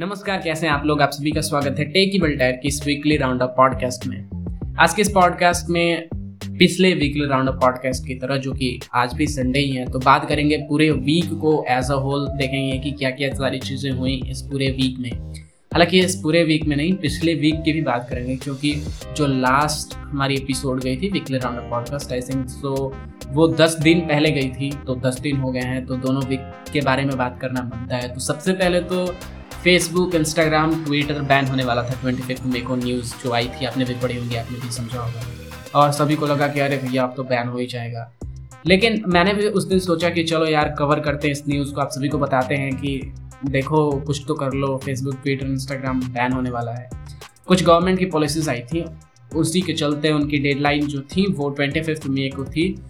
नमस्कार, कैसे हैं आप लोग? आप सभी का स्वागत है टेकी टायर की इस वीकली राउंड अप पॉडकास्ट में। आज के इस पॉडकास्ट में पिछले वीकली राउंड अप पॉडकास्ट की तरह, जो कि आज भी संडे ही है तो बात करेंगे पूरे वीक को एज अ होल देखेंगे कि क्या क्या सारी चीज़ें हुई इस पूरे वीक में। हालाँकि इस पूरे वीक में नहीं, पिछले वीक की भी बात करेंगे, क्योंकि जो लास्ट हमारी एपिसोड गई थी weekly round up podcast I think so वो दस दिन पहले गई थी तो दस दिन हो गए हैं तो दोनों वीक के बारे में बात करना बनता है। तो सबसे पहले तो फेसबुक इंस्टाग्राम ट्विटर बैन होने वाला था ट्वेंटी फिफ्थ मे को न्यूज़ जो आई थी, आपने भी पढ़ी होंगी, आपने भी समझा होगा। और सभी को लगा कि अरे भैया, अब तो बैन हो ही जाएगा। लेकिन मैंने भी उस दिन सोचा कि चलो यार कवर करते हैं इस न्यूज़ को, आप सभी को बताते हैं कि देखो, कुछ तो कर लो फेसबुक ट्विटर इंस्टाग्राम बैन होने वाला है। कुछ गवर्नमेंट की पॉलिसीज़ आई थी, उसी के चलते उनकी डेडलाइन जो थी, वो ट्वेंटी फिफ्थ मे को थी।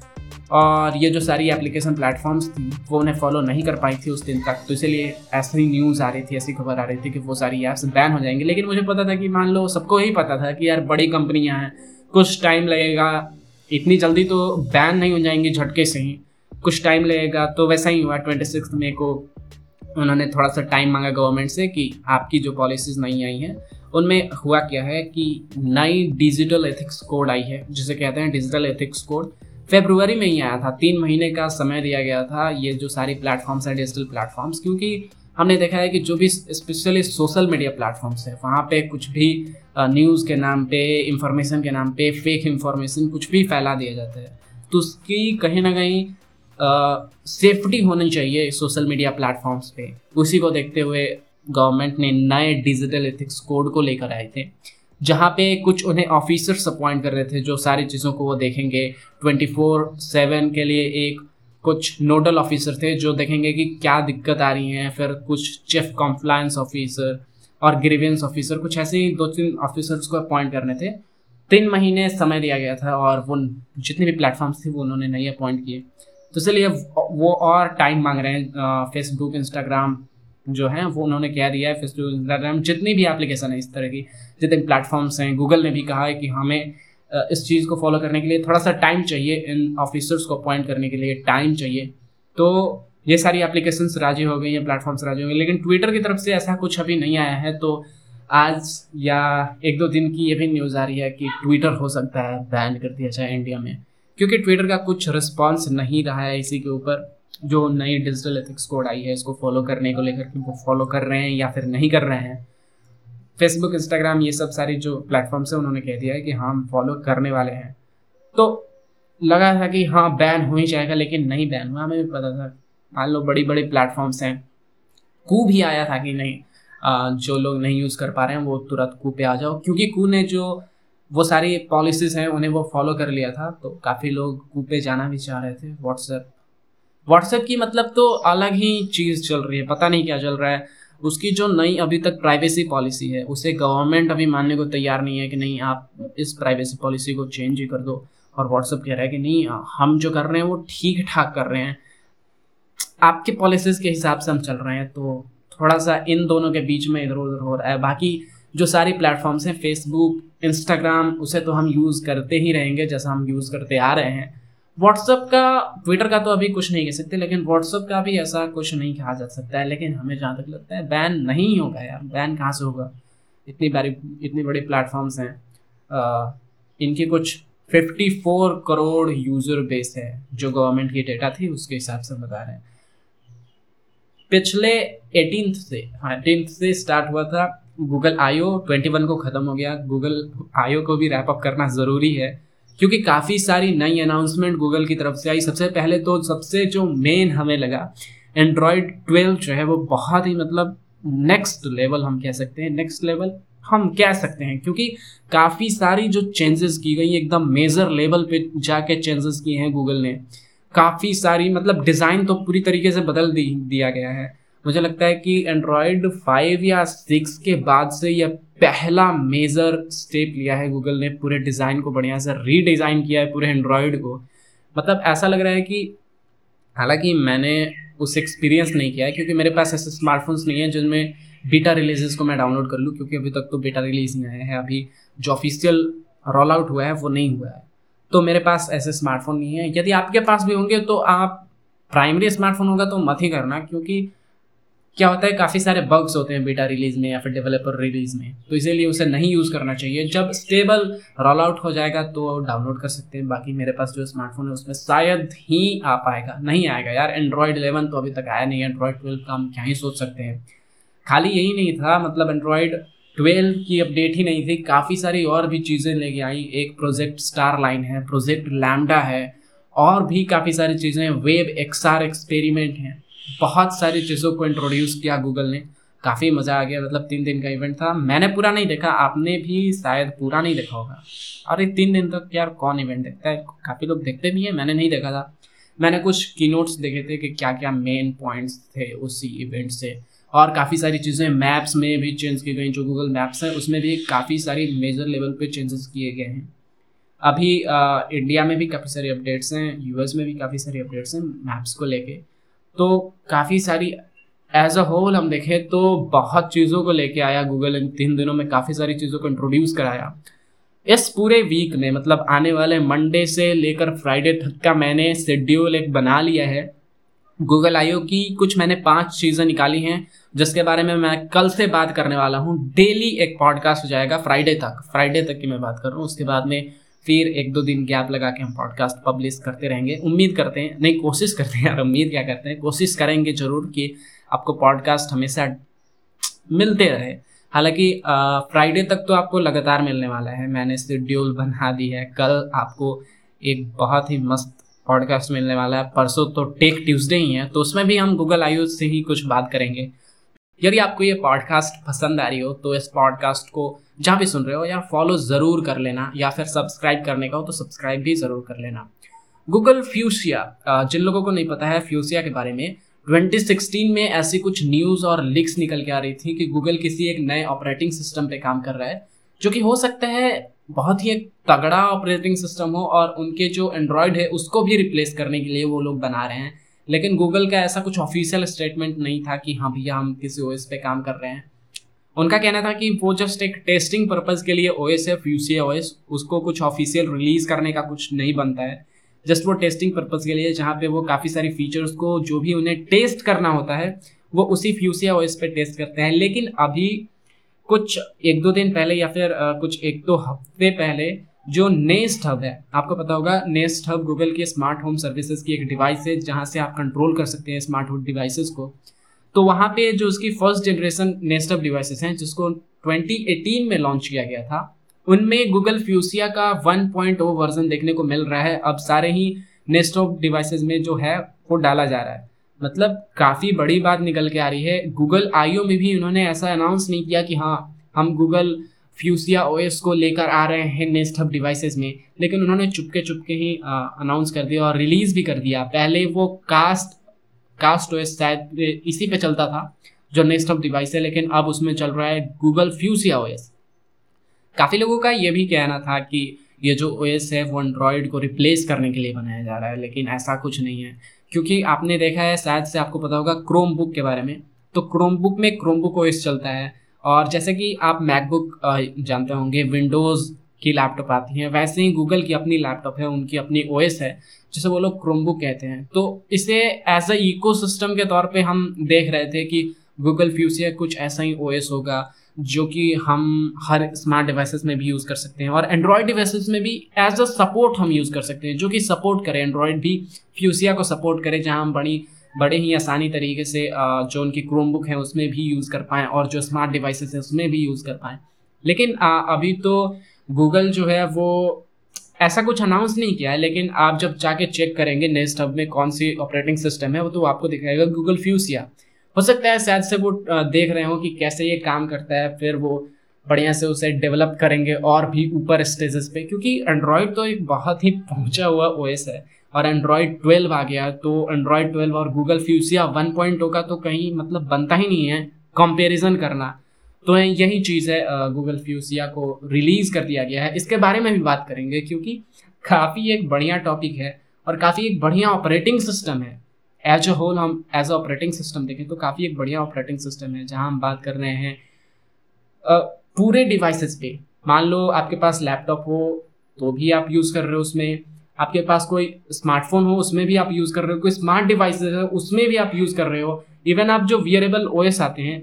और ये जो सारी एप्लीकेशन प्लेटफॉर्म्स थी, वो उन्हें फॉलो नहीं कर पाई थी उस दिन तक। तो इसलिए ऐसी न्यूज़ आ रही थी, ऐसी खबर आ रही थी कि वो सारी ऐप्स बैन हो जाएँगी। लेकिन मुझे पता था कि मान लो, सबको यही पता था कि यार बड़ी कंपनियाँ हैं, कुछ टाइम लगेगा, इतनी जल्दी तो बैन नहीं हो जाएँगी झटके से ही। कुछ टाइम लगेगा तो वैसा ही हुआ। ट्वेंटी सिक्स मे को उन्होंने थोड़ा सा टाइम मांगा गवर्नमेंट से कि आपकी जो पॉलिसीज़ नहीं आई हैं, उनमें हुआ क्या है कि नई डिजिटल एथिक्स कोड आई है, जिसे कहते हैं डिजिटल एथिक्स कोड फेब्रुवरी में ही आया था। तीन महीने का समय दिया गया था ये जो सारी प्लेटफॉर्म्स हैं डिजिटल प्लेटफॉर्म्स क्योंकि हमने देखा है कि जो भी स्पेशली सोशल मीडिया प्लेटफॉर्म्स है, वहाँ पे कुछ भी न्यूज़ के नाम पे इंफॉर्मेशन के नाम पे फेक इंफॉर्मेशन कुछ भी फैला दिया जाता है। तो उसकी कहीं ना कहीं सेफ्टी होनी चाहिए सोशल मीडिया प्लेटफॉर्म्स पे। उसी को देखते हुए गवर्नमेंट ने नए डिजिटल एथिक्स कोड को लेकर आए थे। जहाँ पे कुछ उन्हें ऑफिसर्स अपॉइंट कर रहे थे, जो सारी चीज़ों को वो देखेंगे। ट्वेंटी फोर सेवन के लिए एक कुछ नोडल ऑफिसर थे, जो देखेंगे कि क्या दिक्कत आ रही है। फिर कुछ चीफ कॉम्प्लायंस ऑफिसर और ग्रीवेंस ऑफिसर कुछ ऐसे ही दो तीन ऑफिसर्स को अपॉइंट करने थे। तीन महीने समय दिया गया था और वो जितने भी प्लेटफॉर्म्स थे, वो उन्होंने नहीं अपॉइंट किए। तो इसलिए वो और टाइम मांग रहे हैं फेसबुक इंस्टाग्राम जो है, वो उन्होंने कह दिया है फेसबुक इंस्टाग्राम जितनी भी एप्लीकेशन है इस तरह की, जितने प्लेटफॉर्म्स हैं गूगल ने भी कहा है कि हमें इस चीज़ को फॉलो करने के लिए थोड़ा सा टाइम चाहिए, इन ऑफिसर्स को अपॉइंट करने के लिए टाइम चाहिए। तो ये सारी एप्लीकेशन राज़ी हो गई हैं प्लेटफॉर्म्स राज़ी हो गए, लेकिन ट्विटर की तरफ़ से ऐसा कुछ अभी नहीं आया है तो आज या एक दो दिन की ये भी न्यूज़ आ रही है कि ट्विटर हो सकता है बैन कर दिया जाए इंडिया में, क्योंकि ट्विटर का कुछ रिस्पॉन्स नहीं रहा है इसी के ऊपर। जो नई डिजिटल एथिक्स कोड आई है इसको फॉलो करने को लेकर वो फॉलो कर रहे हैं या फिर नहीं कर रहे हैं। फेसबुक इंस्टाग्राम ये सब सारी जो प्लेटफॉर्म्स है उन्होंने कह दिया है कि हाँ हम फॉलो करने वाले हैं। तो लगा था कि हाँ बैन हो ही जाएगा लेकिन नहीं बैन हुआ। हमें भी पता था मान लो बड़ी बड़ी प्लेटफॉर्म्स हैं। कू भी आया था कि नहीं आ, जो लोग नहीं यूज़ कर पा रहे हैं वो तुरंत कू पे आ जाओ। क्योंकि कू ने जो वो सारी पॉलिसीज़ हैं उन्हें वो फॉलो कर लिया था। तो काफ़ी लोग कू पे जाना भी चाह रहे थे। व्हाट्सएप व्हाट्सएप की मतलब तो अलग ही चीज़ चल रही है, पता नहीं क्या चल रहा है। उसकी जो नई अभी तक प्राइवेसी पॉलिसी है, उसे गवर्नमेंट अभी मानने को तैयार नहीं है कि नहीं, आप इस प्राइवेसी पॉलिसी को चेंज ही कर दो। और व्हाट्सएप कह रहा है कि नहीं, हम जो कर रहे हैं वो ठीक ठाक कर रहे हैं। आपके पॉलिसीज़ के हिसाब से हम चल रहे हैं तो थोड़ा सा इन दोनों के बीच में इधर उधर हो रहा है। बाकी जो सारी प्लेटफॉर्म्स हैं फेसबुक इंस्टाग्राम उसे तो हम यूज़ करते ही रहेंगे जैसा हम यूज़ करते आ रहे हैं। व्हाट्सअप का ट्विटर का तो अभी कुछ नहीं कह सकते, लेकिन व्हाट्सअप का भी ऐसा कुछ नहीं कहा जा सकता है, लेकिन हमें जहाँ तक लगता है बैन नहीं होगा यार बैन कहाँ से होगा? इतनी बारी, इतनी बड़ी प्लेटफॉर्म्स हैं इनकी कुछ 54 करोड़ यूज़र बेस है, जो गवर्नमेंट की डेटा थी, उसके हिसाब से बता रहे हैं। पिछले एटीन से हाँ से स्टार्ट हुआ था गूगल आयो 21 को ख़त्म हो गया। गूगल आयो को भी रैप अप करना ज़रूरी है। क्योंकि काफ़ी सारी नई अनाउंसमेंट गूगल की तरफ़ से आई। सबसे पहले तो सबसे जो मेन हमें लगा एंड्रॉयड ट्वेल्व जो है, वो बहुत ही मतलब नेक्स्ट लेवल हम कह सकते हैं। नेक्स्ट लेवल हम कह सकते हैं, क्योंकि काफ़ी सारी जो चेंजेस की गई, एकदम मेजर लेवल पे जाके चेंजेस किए हैं गूगल ने। काफ़ी सारी मतलब डिज़ाइन तो पूरी तरीके से बदल दी, दिया गया है। मुझे लगता है कि एंड्रॉयड फाइव या सिक्स के बाद से यह पहला मेजर स्टेप लिया है गूगल ने। पूरे डिज़ाइन को बढ़िया से रीडिज़ाइन किया है पूरे एंड्रॉयड को। मतलब ऐसा लग रहा है कि हालाँकि मैंने उस एक्सपीरियंस नहीं किया है, क्योंकि मेरे पास ऐसे स्मार्टफोन्स नहीं है जिनमें बीटा रिलीजेस को मैं डाउनलोड कर लूँ, क्योंकि अभी तक तो बीटा रिलीज़ नहीं आया है। अभी जो ऑफिशियल रोल आउट हुआ है, वो नहीं हुआ है। तो मेरे पास ऐसे स्मार्टफ़ोन नहीं है। यदि आपके पास भी होंगे तो आप प्राइमरी स्मार्टफ़ोन होगा तो मत ही करना, क्योंकि क्या होता है, काफ़ी सारे बग्स होते हैं बीटा रिलीज़ में या फिर डेवलपर रिलीज़ में। तो इसीलिए उसे नहीं यूज़ करना चाहिए। जब स्टेबल रोल आउट हो जाएगा तो डाउनलोड कर सकते हैं। बाकी मेरे पास जो स्मार्टफ़ोन है, उसमें शायद ही आ पाएगा। नहीं आएगा। यार एंड्रॉयड इलेवन तो अभी तक आया नहीं है। एंड्रॉयड ट्वेल्व का हम क्या ही सोच सकते हैं। खाली यही नहीं था। मतलब एंड्रॉयड ट्वेल्व की अपडेट ही नहीं थी। काफ़ी सारी और भी चीज़ें लेके आई। एक प्रोजेक्ट स्टार लाइन है प्रोजेक्ट लैमडा है, और भी काफ़ी सारी चीज़ें वेब एक्सआर एक्सपेरिमेंट हैं। बहुत सारी चीज़ों को इंट्रोड्यूस किया गूगल ने। काफ़ी मज़ा आ गया मतलब तीन दिन का इवेंट था। मैंने पूरा नहीं देखा आपने भी शायद पूरा नहीं देखा होगा। ये तीन दिन तक यार कौन इवेंट देखता है? काफ़ी लोग देखते भी हैं मैंने नहीं देखा था। मैंने कुछ की नोट्स देखे थे कि क्या क्या मेन पॉइंट्स थे उसी इवेंट से। और काफ़ी सारी चीज़ें मैप्स में भी चेंज की गई जो गूगल मैप्स हैं उसमें भी काफ़ी सारी मेजर लेवल पे चेंजेस किए गए हैं। अभी आ, इंडिया में भी काफ़ी सारी अपडेट्स हैं यूएस में भी काफ़ी सारी अपडेट्स हैं मैप्स को लेके। तो काफ़ी सारी एज अ होल हम देखें तो बहुत चीज़ों को लेके आया गूगल इन तीन दिनों में, काफ़ी सारी चीज़ों को इंट्रोड्यूस कराया। इस पूरे वीक में मतलब आने वाले मंडे से लेकर फ्राइडे तक का मैंने शेड्यूल एक बना लिया है। गूगल आयो की कुछ मैंने पाँच चीज़ें निकाली हैं, जिसके बारे में मैं कल से बात करने वाला हूँ। डेली एक पॉडकास्ट हो जाएगा फ्राइडे तक फ्राइडे तक की मैं बात कर रहा हूँ। उसके बाद में फिर एक दो दिन गैप लगा के हम पॉडकास्ट पब्लिश करते रहेंगे। उम्मीद करते हैं, नहीं, कोशिश करते हैं यार, उम्मीद क्या करते हैं? कोशिश करेंगे ज़रूर कि आपको पॉडकास्ट हमेशा मिलते रहे। हालाँकि फ्राइडे तक तो आपको लगातार मिलने वाला है। मैंने शेड्यूल बना दी है। कल आपको एक बहुत ही मस्त पॉडकास्ट मिलने वाला है। परसों तो टेक ट्यूसडे ही है तो उसमें भी हम गूगल आयु से ही कुछ बात करेंगे। यदि आपको ये पॉडकास्ट पसंद आ रही हो तो इस पॉडकास्ट को जहाँ भी सुन रहे हो या फॉलो ज़रूर कर लेना या फिर सब्सक्राइब करने का हो तो सब्सक्राइब भी ज़रूर कर लेना। गूगल फ्यूसिया जिन लोगों को नहीं पता है फ्यूसिया के बारे में 2016 में ऐसी कुछ न्यूज़ और लिक्स निकल के आ रही थी कि गूगल किसी एक नए ऑपरेटिंग सिस्टम पे काम कर रहा है, जो कि हो सकता है बहुत ही एक तगड़ा ऑपरेटिंग सिस्टम हो और उनके जो एंड्रॉयड है उसको भी रिप्लेस करने के लिए वो लोग बना रहे हैं। लेकिन गूगल का ऐसा कुछ ऑफिशियल स्टेटमेंट नहीं था कि हाँ भैया हम किसी ओएस पे काम कर रहे हैं। उनका कहना था कि वो जस्ट एक टेस्टिंग पर्पज़ के लिए ओ एस ओएस है फ्यूसी ओएस उसको कुछ ऑफिशियल रिलीज़ करने का कुछ नहीं बनता है। जस्ट वो टेस्टिंग पर्पज़ के लिए जहाँ पे वो काफ़ी सारी फीचर्स को जो भी उन्हें टेस्ट करना होता है, वो उसी फ्यूसिया ओएस पे टेस्ट करते हैं। लेकिन अभी कुछ एक दो दिन पहले या फिर कुछ एक दो हफ़्ते पहले जो नेस्ट हब है, आपको पता होगा नेस्ट हब गूगल की स्मार्ट होम सर्विसेज़ की एक डिवाइस है जहाँ से आप कंट्रोल कर सकते हैं स्मार्ट होम डिवाइसेस को। तो वहाँ पे जो उसकी first generation Nest Hub devices हैं, जिसको 2018 में लॉन्च किया गया था, उनमें गूगल फ्यूसिया का 1.0 वर्जन देखने को मिल रहा है। अब सारे ही नेस्ट ऑफ़ डिवाइसेस में जो है, वो डाला जा रहा है। मतलब काफ़ी बड़ी बात निकल के आ रही है। गूगल आईओ में भी उन्होंने ऐसा अनाउंस नहीं किया कि हाँ हम गूगल फ्यूसिया ओएस को लेकर आ रहे हैं नेस्ट हब डिवाइसेस में। लेकिन उन्होंने चुपके चुपके ही अनाउंस कर दिया और रिलीज़ भी कर दिया। पहले वो कास्ट कास्ट ओएस शायद इसी पे चलता था, जो नेक्स्ट ऑफ़ डिवाइस है, लेकिन अब उसमें चल रहा है गूगल फ्यूसिया ओएस काफ़ी लोगों का ये भी कहना था कि ये जो ओएस है, वो एंड्रॉयड को रिप्लेस करने के लिए बनाया जा रहा है, लेकिन ऐसा कुछ नहीं है। क्योंकि आपने देखा है, शायद से आपको पता होगा क्रोम बुक के बारे में। तो क्रोम बुक में क्रोम बुक ओएस चलता है, और जैसे कि आप मैकबुक जानते होंगे विंडोज़ की लैपटॉप आती हैं। वैसे ही गूगल की अपनी लैपटॉप है, उनकी अपनी ओएस है, जिसे वो लोग क्रोमबुक कहते हैं। तो इसे एज अ इको के तौर पर हम देख रहे थे कि गूगल फ्यूसिया कुछ ऐसा ही ओएस होगा, जो कि हम हर स्मार्ट डिवाइसेस में भी यूज़ कर सकते हैं। और एंड्रॉयड डिवाइसेस में भी एज अ सपोर्ट हम यूज़ कर सकते हैं, जो कि सपोर्ट करे। एंड्रॉयड भी फ्यूसिया को सपोर्ट करे, जहाँ हम बड़ी, बड़े ही आसानी तरीके से जो उनकी क्रोमबुक है, उसमें भी यूज़ कर पाएँ और जो स्मार्ट डिवाइसेस है, उसमें भी यूज़ कर पाएँ। लेकिन अभी तो गूगल जो है वो ऐसा कुछ अनाउंस नहीं किया है, लेकिन आप जब जाके चेक करेंगे नेक्स्ट हब में कौन सी ऑपरेटिंग सिस्टम है, वो तो आपको दिखाएगा गूगल फ्यूसिया हो सकता है शायद से वो देख रहे हो कि कैसे ये काम करता है, फिर वो बढ़िया से उसे डेवलप करेंगे और भी ऊपर स्टेजेस पे, क्योंकि एंड्रॉयड तो एक बहुत ही पहुँचा हुआ ओएस है और एंड्रॉयड 12 आ गया तो एंड्रॉयड 12 और गूगल फ्यूसिया 1.0 का तो कहीं मतलब बनता ही नहीं है कंपेरिजन करना। तो यही चीज़ है गूगल फ्यूसिया को रिलीज़ कर दिया गया है। इसके बारे में भी बात करेंगे, क्योंकि काफ़ी एक बढ़िया टॉपिक है और काफ़ी एक बढ़िया ऑपरेटिंग सिस्टम है। एज अ होल हम एज अ ऑपरेटिंग सिस्टम देखें तो काफ़ी एक बढ़िया ऑपरेटिंग सिस्टम है, जहाँ हम बात कर रहे हैं पूरे डिवाइसेस पे। मान लो आपके पास लैपटॉप हो तो भी आप यूज़ कर रहे हो उसमें। आपके पास कोई स्मार्टफ़ोन हो, उसमें भी आप यूज़ कर रहे हो। कोई स्मार्ट डिवाइस है, उसमें भी आप यूज़ कर रहे हो। इवन आप जो वियरेबल ओएस आते हैं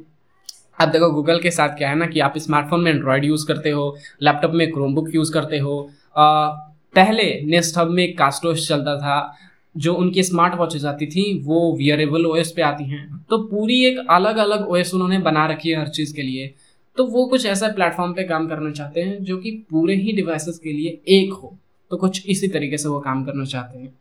अब देखो गूगल के साथ क्या है ना कि आप स्मार्टफ़ोन में एंड्रॉयड यूज़ करते हो लैपटॉप में क्रोमबुक यूज़ करते हो। आ, पहले नेस्ट हब में कास्टोस चलता था जो उनकी स्मार्ट वॉचेज आती थी वो वियरेबल ओएस पे आती हैं। तो पूरी एक अलग अलग ओएस उन्होंने बना रखी है हर चीज़ के लिए। तो वो कुछ ऐसा प्लेटफॉर्म पे काम करना चाहते हैं जो कि पूरे ही डिवाइसेस के लिए एक हो। तो कुछ इसी तरीके से वो काम करना चाहते हैं।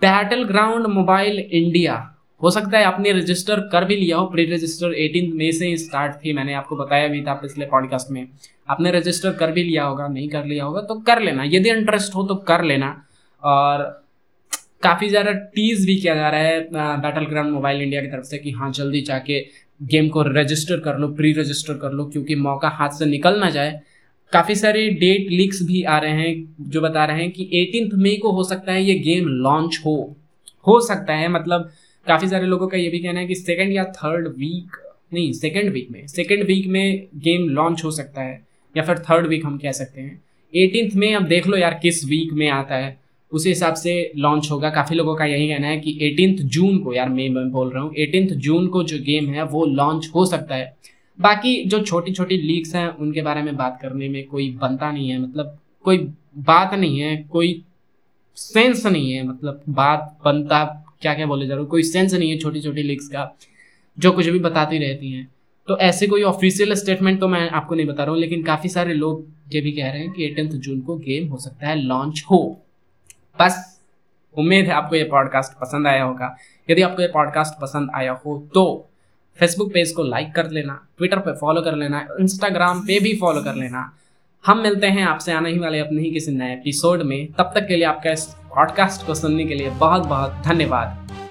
बैटल ग्राउंड मोबाइल इंडिया हो सकता है आपने रजिस्टर कर भी लिया हो प्री रजिस्टर एटीन मई से स्टार्ट थी, मैंने आपको बताया भी था पिछले पॉडकास्ट में। आपने रजिस्टर कर भी लिया होगा, नहीं कर लिया होगा तो कर लेना। यदि इंटरेस्ट हो तो कर लेना। और काफ़ी ज़्यादा टीज भी किया जा रहा है बैटल ग्राउंड मोबाइल इंडिया की तरफ़ से कि हाँ जल्दी जाके गेम को रजिस्टर कर लो प्री रजिस्टर कर लो, क्योंकि मौका हाथ से निकल ना जाए। काफ़ी सारे डेट लीक्स भी आ रहे हैं, जो बता रहे हैं कि एटीन मई को हो सकता है ये गेम लॉन्च हो। हो सकता है मतलब काफ़ी सारे लोगों का ये भी कहना है कि सेकेंड या थर्ड वीक नहीं सेकेंड वीक में सेकेंड वीक में गेम लॉन्च हो सकता है, या फिर थर्ड वीक हम कह सकते हैं। एटीनथ में अब देख लो यार किस वीक में आता है, उसी हिसाब से लॉन्च होगा। काफ़ी लोगों का यही कहना है कि एटीनथ जून को, यार मैं मैं बोल रहा हूँ एटीनथ जून को जो गेम है वो लॉन्च हो सकता है। बाकी जो छोटी छोटी लीक्स हैं, उनके बारे में बात करने में कोई बनता नहीं है मतलब कोई बात नहीं है, कोई सेंस नहीं है मतलब बात बनता क्या क्या बोले जा रहे कोई सेंस नहीं है छोटी छोटी लीक्स का, जो कुछ भी बताती रहती हैं। तो ऐसे कोई ऑफिशियल स्टेटमेंट तो मैं आपको नहीं बता रहा हूँ, लेकिन काफ़ी सारे लोग ये भी कह रहे हैं कि एटेंथ जून को गेम हो सकता है लॉन्च हो। बस, उम्मीद है आपको ये पॉडकास्ट पसंद आया होगा। यदि आपको ये पॉडकास्ट पसंद आया हो तो फेसबुक पेज को लाइक कर लेना ट्विटर पे फॉलो कर लेना इंस्टाग्राम पे भी फॉलो कर लेना। हम मिलते हैं आपसे आने ही वाले अपने ही किसी नए एपिसोड में। तब तक के लिए आपका पॉडकास्ट को सुनने के लिए बहुत बहुत धन्यवाद।